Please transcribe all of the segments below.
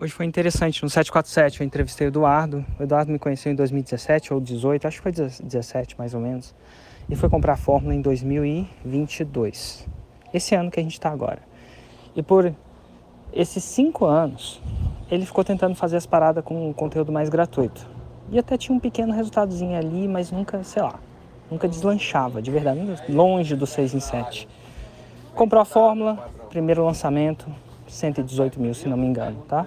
Hoje foi interessante, no 747 eu entrevistei o Eduardo. O Eduardo me conheceu em 2017 ou 2018, acho que foi 17 mais ou menos. E foi comprar a Fórmula em 2022. Esse ano que a gente está agora. E por esses cinco anos, ele ficou tentando fazer as paradas com um conteúdo mais gratuito. E até tinha um pequeno resultadozinho ali, mas nunca, sei lá, nunca deslanchava, de verdade, longe do 6 em 7. Comprou a Fórmula, primeiro lançamento, 118 mil, se não me engano, tá?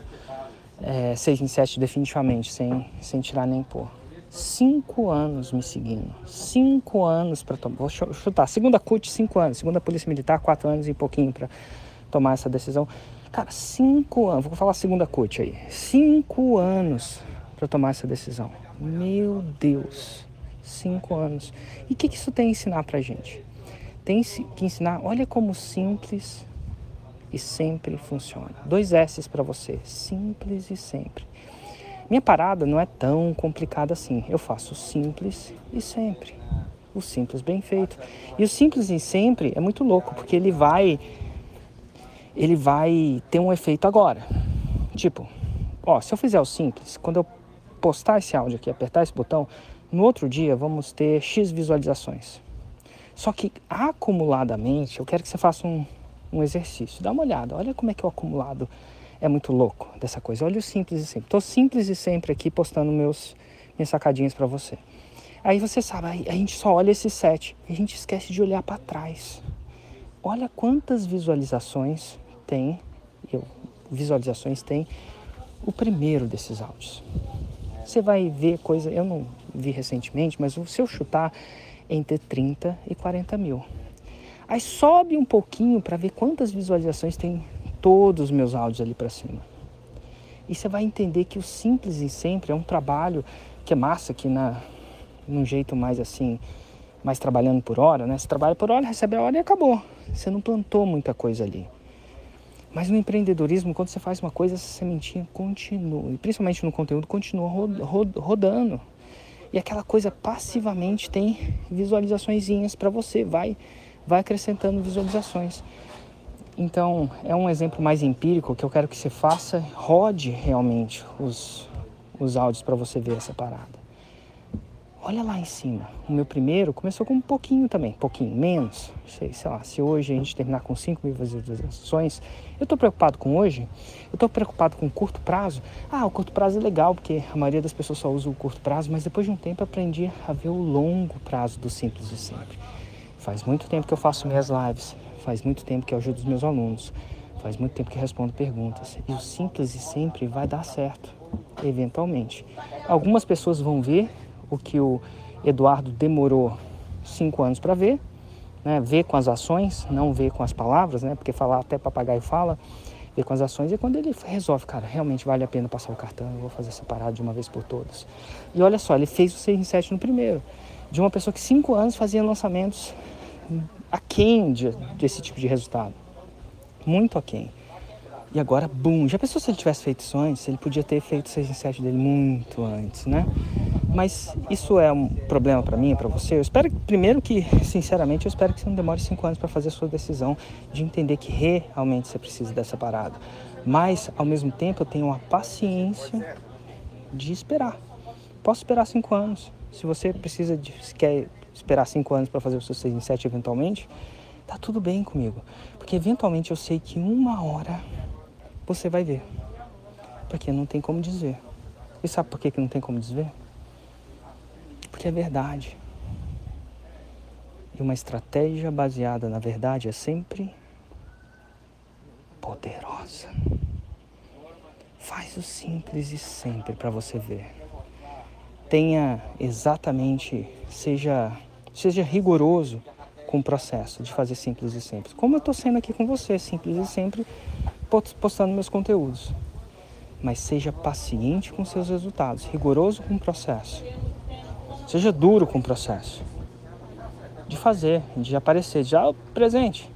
É, 6 em 7 definitivamente, sem, sem tirar nem pôr. Cinco anos me seguindo. Cinco anos para tomar. Vou chutar. Segunda CUT, cinco anos. Segunda Polícia Militar, quatro anos e pouquinho para tomar essa decisão. Cara, cinco anos. Vou falar segunda CUT aí. Cinco anos para tomar essa decisão. Meu Deus. Cinco anos. E o que, que isso tem a ensinar pra gente? Tem que ensinar, olha como simples e sempre funciona. Dois S's para você, simples e sempre. Minha parada não é tão complicada assim. Eu faço simples e sempre. O simples bem feito. E o simples e sempre é muito louco, porque ele vai ele vai ter um efeito agora. Tipo, ó, se eu fizer o simples, quando eu postar esse áudio aqui, apertar esse botão, no outro dia vamos ter X visualizações. Só que acumuladamente, eu quero que você faça um, um exercício. Dá uma olhada, olha como é que o acumulado é muito louco dessa coisa. Olha o simples e sempre. Estou simples e sempre aqui postando meus, minhas sacadinhas para você. Aí você sabe, a gente só olha esse set e a gente esquece de olhar para trás. Olha quantas visualizações tem, eu, visualizações tem o primeiro desses áudios. Você vai ver coisa, eu não vi recentemente, mas se eu chutar entre 30 e 40 mil. Aí sobe um pouquinho para ver quantas visualizações tem todos os meus áudios ali para cima. E você vai entender que o simples e sempre é um trabalho que é massa, que na num jeito mais assim, mais trabalhando por hora, né? Você trabalha por hora, recebe a hora e acabou. Você não plantou muita coisa ali. Mas no empreendedorismo, quando você faz uma coisa, essa sementinha continua, e principalmente no conteúdo, continua rodando. E aquela coisa passivamente tem visualizações para você, vai vai acrescentando visualizações. Então, é um exemplo mais empírico que eu quero que você faça, rode realmente os, os áudios para você ver essa parada. Olha lá em cima. O meu primeiro começou com um pouquinho também, pouquinho menos. Sei, sei lá, se hoje a gente terminar com 5 mil visualizações, eu estou preocupado com hoje? Eu estou preocupado com curto prazo? Ah, o curto prazo é legal, porque a maioria das pessoas só usa o curto prazo, mas depois de um tempo aprendi a ver o longo prazo do simples e sempre. Faz muito tempo que eu faço minhas lives, faz muito tempo que eu ajudo os meus alunos, faz muito tempo que respondo perguntas. E o simples e sempre vai dar certo, eventualmente. Algumas pessoas vão ver o que o Eduardo demorou cinco anos para ver, né? ver com as ações, não ver com as palavras, né? porque falar até papagaio fala, ver com as ações. E quando ele resolve, cara, realmente vale a pena passar o cartão, eu vou fazer essa parada de uma vez por todas. E olha só, ele fez o 6 em 7 no primeiro. De uma pessoa que cinco anos fazia lançamentos aquém de, desse tipo de resultado. Muito aquém. E agora, bum! Já pensou se ele tivesse feito isso antes? Ele podia ter feito o 6 em 7 dele muito antes, né? Mas isso é um problema para mim, para você. Eu espero, primeiro que, sinceramente, eu espero que você não demore 5 anos para fazer a sua decisão de entender que realmente você precisa dessa parada. Mas, ao mesmo tempo, eu tenho a paciência de esperar. Posso esperar 5 anos. Se você precisa de, se quer esperar cinco anos para fazer o seu 6 em 7 eventualmente, tá tudo bem comigo. Porque eventualmente eu sei que uma hora você vai ver. Porque não tem como dizer. E sabe por que, que não tem como dizer? Porque é verdade. E uma estratégia baseada na verdade é sempre poderosa. Faz o simples e sempre para você ver tenha exatamente, seja, seja rigoroso com o processo de fazer simples e sempre. Como eu estou sendo aqui com você, simples e sempre, postando meus conteúdos. Mas seja paciente com seus resultados, rigoroso com o processo. Seja duro com o processo. De fazer, de aparecer. Já presente.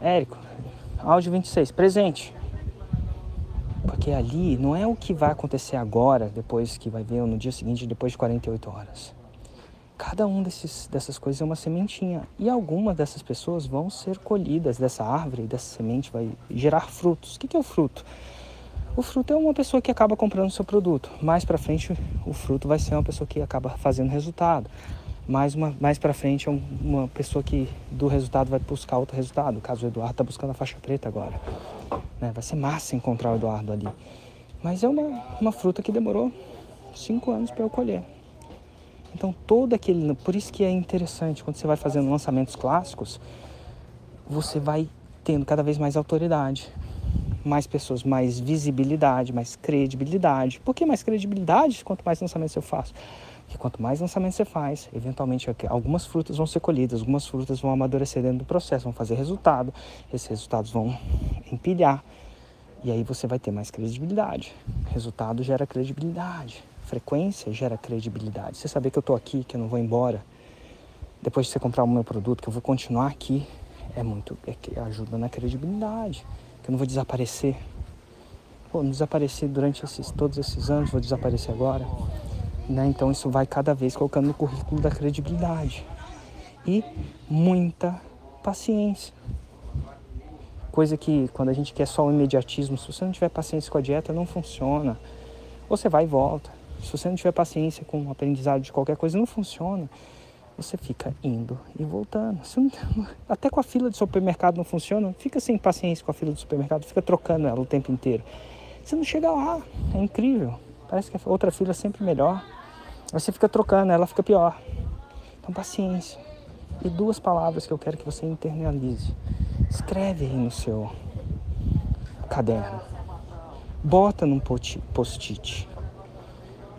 Érico, áudio 26, presente. Porque ali não é o que vai acontecer agora, depois que vai ver, ou no dia seguinte, depois de 48 horas. Cada um desses, dessas coisas é uma sementinha. E algumas dessas pessoas vão ser colhidas dessa árvore, dessa semente, vai gerar frutos. O que é o fruto? O fruto é uma pessoa que acaba comprando o seu produto. Mais para frente, o fruto vai ser uma pessoa que acaba fazendo resultado. Mais, uma, mais para frente, é uma pessoa que do resultado vai buscar outro resultado. No caso, o Eduardo está buscando a faixa preta agora. Né? Vai ser massa encontrar o Eduardo ali. Mas é uma, uma fruta que demorou cinco anos para eu colher. Então, todo aquele. Por isso que é interessante, quando você vai fazendo lançamentos clássicos, você vai tendo cada vez mais autoridade mais pessoas, mais visibilidade, mais credibilidade. Por que mais credibilidade? Quanto mais lançamentos eu faço. Porque quanto mais lançamentos você faz, eventualmente algumas frutas vão ser colhidas, algumas frutas vão amadurecer dentro do processo, vão fazer resultado, esses resultados vão empilhar. E aí você vai ter mais credibilidade. Resultado gera credibilidade. Frequência gera credibilidade. Você saber que eu estou aqui, que eu não vou embora, depois de você comprar o meu produto, que eu vou continuar aqui, é muito, é que ajuda na credibilidade que eu não vou desaparecer. Pô, não desapareci durante esses, todos esses anos, vou desaparecer agora. Né? Então isso vai cada vez colocando no currículo da credibilidade. E muita paciência. Coisa que quando a gente quer só o imediatismo, se você não tiver paciência com a dieta, não funciona. Você vai e volta. Se você não tiver paciência com o aprendizado de qualquer coisa, não funciona você fica indo e voltando. Não, até com a fila de supermercado não funciona, fica sem paciência com a fila do supermercado, fica trocando ela o tempo inteiro. Você não chega lá, é incrível. Parece que a outra fila é sempre melhor. Você fica trocando, ela fica pior. Então, paciência. E duas palavras que eu quero que você internalize. Escreve aí no seu caderno. Bota num post-it.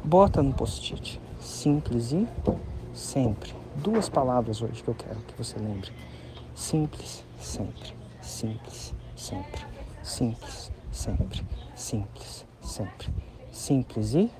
Bota num post-it. Simples e sempre duas palavras hoje que eu quero que você lembre. Simples, sempre. Simples, sempre. Simples, sempre. Simples, sempre. Simples e